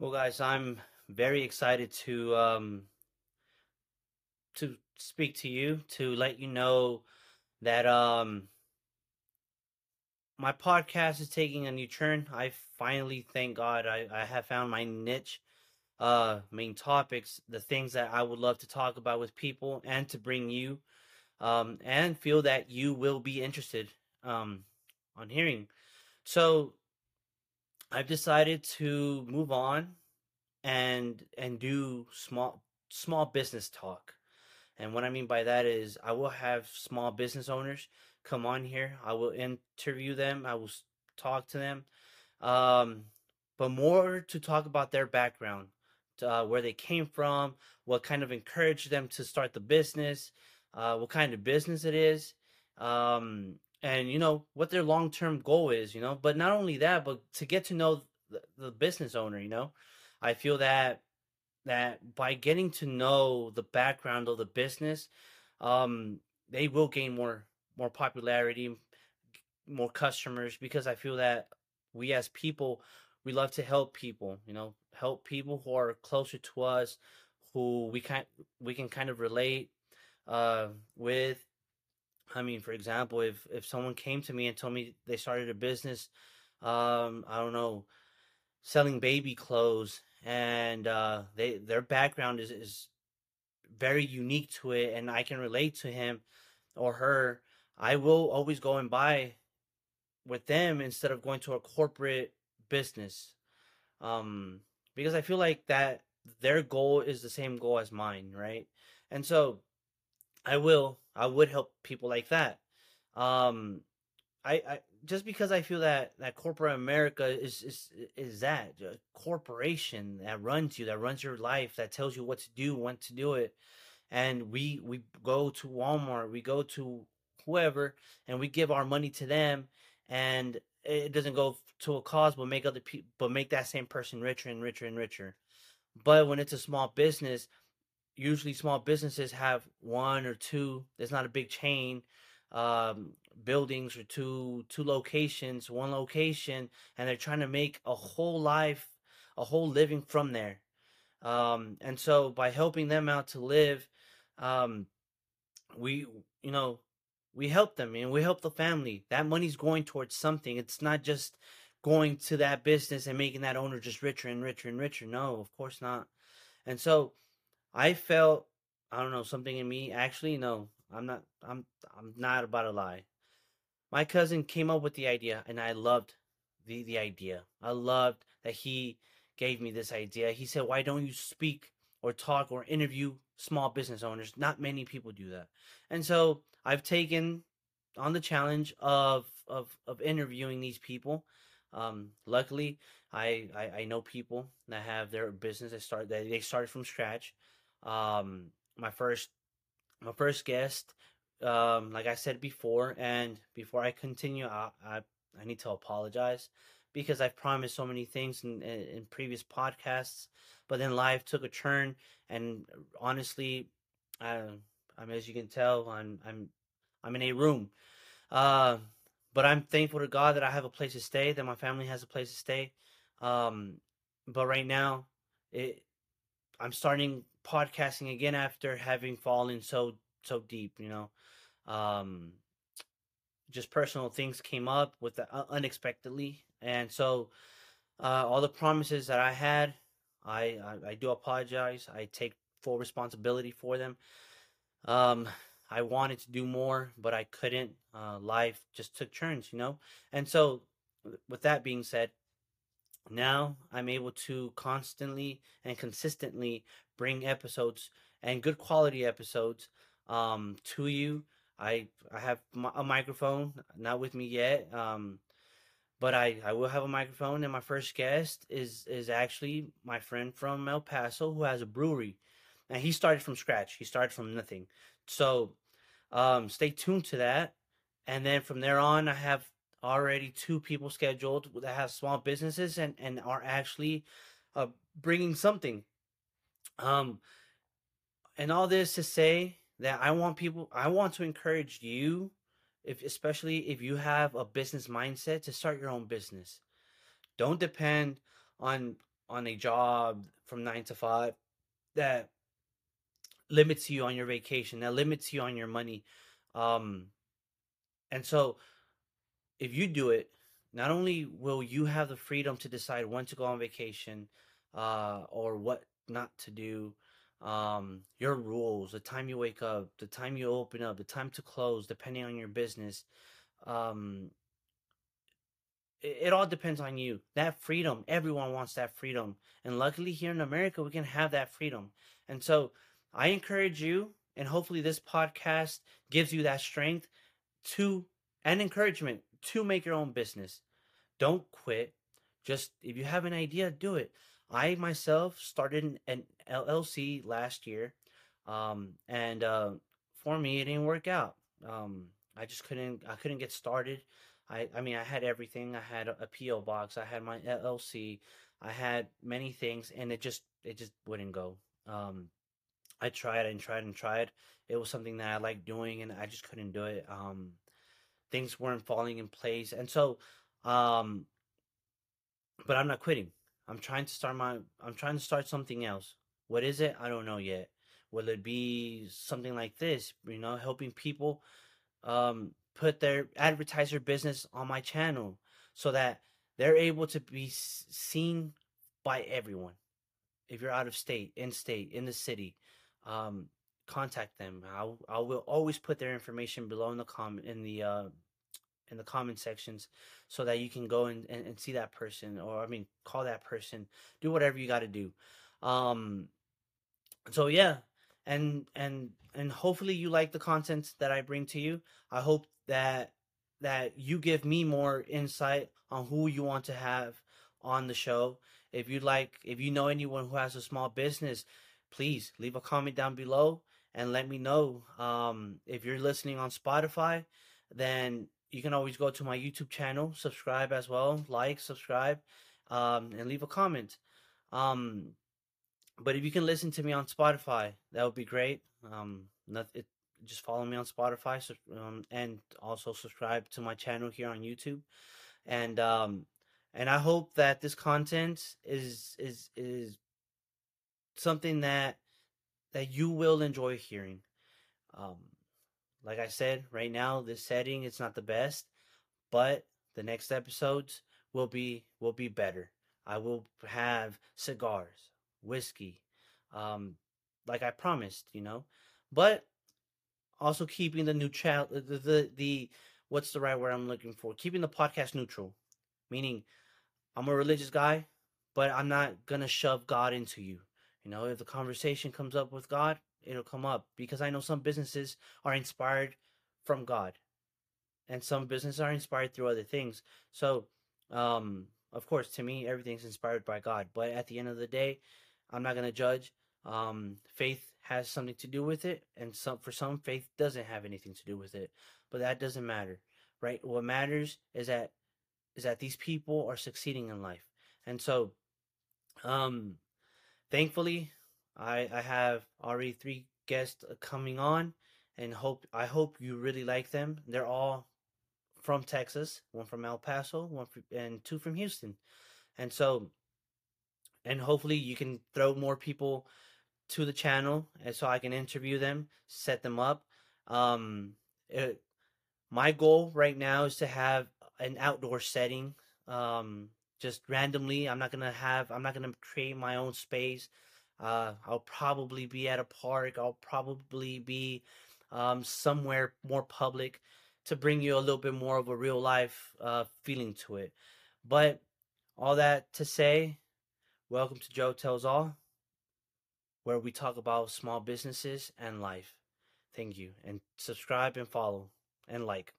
Well, guys, I'm very excited to um, to speak to you to let you know that um, my podcast is taking a new turn. I finally, thank God, I, I have found my niche, uh, main topics, the things that I would love to talk about with people and to bring you, um, and feel that you will be interested um, on hearing. So I've decided to move on and and do small small business talk. And what I mean by that is I will have small business owners come on here. I will interview them. I will talk to them. Um, but more to talk about their background, uh, where they came from, what kind of encouraged them to start the business, uh, what kind of business it is, um, and you know what their long term goal is. You know, but not only that, but to get to know the, the business owner. You know, I feel that that by getting to know the background of the business, um, they will gain more more popularity, more customers because I feel that we as people we love to help people, you know, help people who are closer to us, who we can we can kind of relate uh, with. I mean, for example, if if someone came to me and told me they started a business, um, I don't know, selling baby clothes, and uh, they their background is is very unique to it, and I can relate to him or her. I will always go and buy with them instead of going to a corporate business, um, because I feel like that their goal is the same goal as mine, right? And so I will, I would help people like that. Um, I, I just because I feel that that corporate America is is is that corporation that runs you, that runs your life, that tells you what to do, when to do it, and we we go to Walmart, we go to whoever, and we give our money to them, and it doesn't go to a cause, but make other people, but make that same person richer and richer and richer. But when it's a small business, usually small businesses have one or two. There's not a big chain um, buildings or two two locations, one location, and they're trying to make a whole life, a whole living from there. Um, and so by helping them out to live, um, we you know we help them and we help the family. That money's going towards something. It's not just going to that business and making that owner just richer and richer and richer. No, of course not. And so I felt I don't know something in me. Actually, no, I'm not. I'm. I'm not about to lie. My cousin came up with the idea, and I loved the the idea. I loved that he gave me this idea. He said, "Why don't you speak or talk or interview small business owners? Not many people do that." And so I've taken on the challenge of of of interviewing these people. Um, luckily, I, I, I know people that have their business that start that they started from scratch. Um, my first my first guest, um, like I said before, and before I continue, I, I, I need to apologize because I've promised so many things in, in, in previous podcasts, but then life took a turn, and honestly, I, I mean, as you can tell, I'm I'm I'm in a room, uh, but I'm thankful to God that I have a place to stay, that my family has a place to stay. Um, but right now, it I'm starting podcasting again after having fallen so so deep. You know, um, just personal things came up with the, uh, unexpectedly, and so uh, all the promises that I had, I, I I do apologize. I take full responsibility for them. Um, I wanted to do more, but I couldn't. Uh, life just took turns, you know. And so, with that being said, now I'm able to constantly and consistently bring episodes and good quality episodes um, to you. I I have a microphone, not with me yet, um, but I, I will have a microphone. And my first guest is is actually my friend from El Paso who has a brewery, and he started from scratch. He started from nothing. So um, stay tuned to that. And then from there on, I have already two people scheduled that have small businesses and, and are actually uh, bringing something. Um, and all this to say that I want people, I want to encourage you, if especially if you have a business mindset, to start your own business. Don't depend on on a job from nine to five that limits you on your vacation, that limits you on your money. Um, and so if you do it, not only will you have the freedom to decide when to go on vacation uh, or what not to do, um, your rules, the time you wake up, the time you open up, the time to close, depending on your business. Um, it, it all depends on you. That freedom, everyone wants that freedom. And luckily here in America, we can have that freedom. And so I encourage you, and hopefully this podcast gives you that strength to and encouragement to make your own business. Don't quit. Just if you have an idea, do it. I myself started an LLC last year, um, and uh, for me, it didn't work out. Um, I just couldn't. I couldn't get started. I, I mean, I had everything. I had a, a PO box. I had my LLC. I had many things, and it just it just wouldn't go. Um, I tried and tried and tried. It was something that I liked doing, and I just couldn't do it. Um, things weren't falling in place, and so, um, but I'm not quitting. I'm trying to start my. I'm trying to start something else. What is it? I don't know yet. Will it be something like this? You know, helping people um, put their advertiser business on my channel so that they're able to be seen by everyone. If you're out of state, in state, in the city, um, contact them. I I will always put their information below in the comment in the uh, in the comment sections so that you can go and, and, and see that person or I mean call that person. Do whatever you gotta do. Um so yeah. And and and hopefully you like the content that I bring to you. I hope that that you give me more insight on who you want to have on the show. If you'd like if you know anyone who has a small business, please leave a comment down below and let me know. Um, if you're listening on Spotify, then you can always go to my YouTube channel, subscribe as well, like, subscribe, um, and leave a comment. Um, but if you can listen to me on Spotify, that would be great. Um, not, it, just follow me on Spotify, um, and also subscribe to my channel here on YouTube. And um, and I hope that this content is is is something that that you will enjoy hearing. Um, like I said, right now this setting it's not the best, but the next episodes will be will be better. I will have cigars, whiskey, um, like I promised, you know, but also keeping the neutral the, the the what's the right word I'm looking for? Keeping the podcast neutral, meaning I'm a religious guy, but I'm not gonna shove God into you. You know, if the conversation comes up with God, it'll come up because I know some businesses are inspired from God and some businesses are inspired through other things. So, um, of course, to me, everything's inspired by God. But at the end of the day, I'm not going to judge. Um, faith has something to do with it, and some for some, faith doesn't have anything to do with it. But that doesn't matter, right? What matters is that is that these people are succeeding in life, and so, um, thankfully, I I have already three guests uh, coming on, and hope I hope you really like them. They're all from Texas, one from El Paso, one from, and two from Houston, and so, and hopefully you can throw more people to the channel, and so I can interview them, set them up. Um, it, my goal right now is to have an outdoor setting. Um, just randomly, I'm not gonna have. I'm not gonna create my own space. Uh, I'll probably be at a park. I'll probably be um, somewhere more public to bring you a little bit more of a real life uh, feeling to it. But all that to say, welcome to Joe Tells All, where we talk about small businesses and life. Thank you. And subscribe and follow and like.